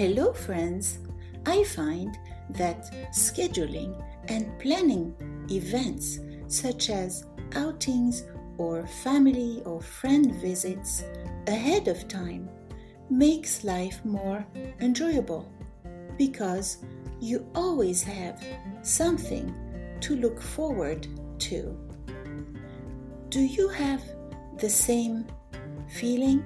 Hello, friends! I find that scheduling and planning events such as outings or family or friend visits ahead of time makes life more enjoyable because you always have something to look forward to. Do you have the same feeling?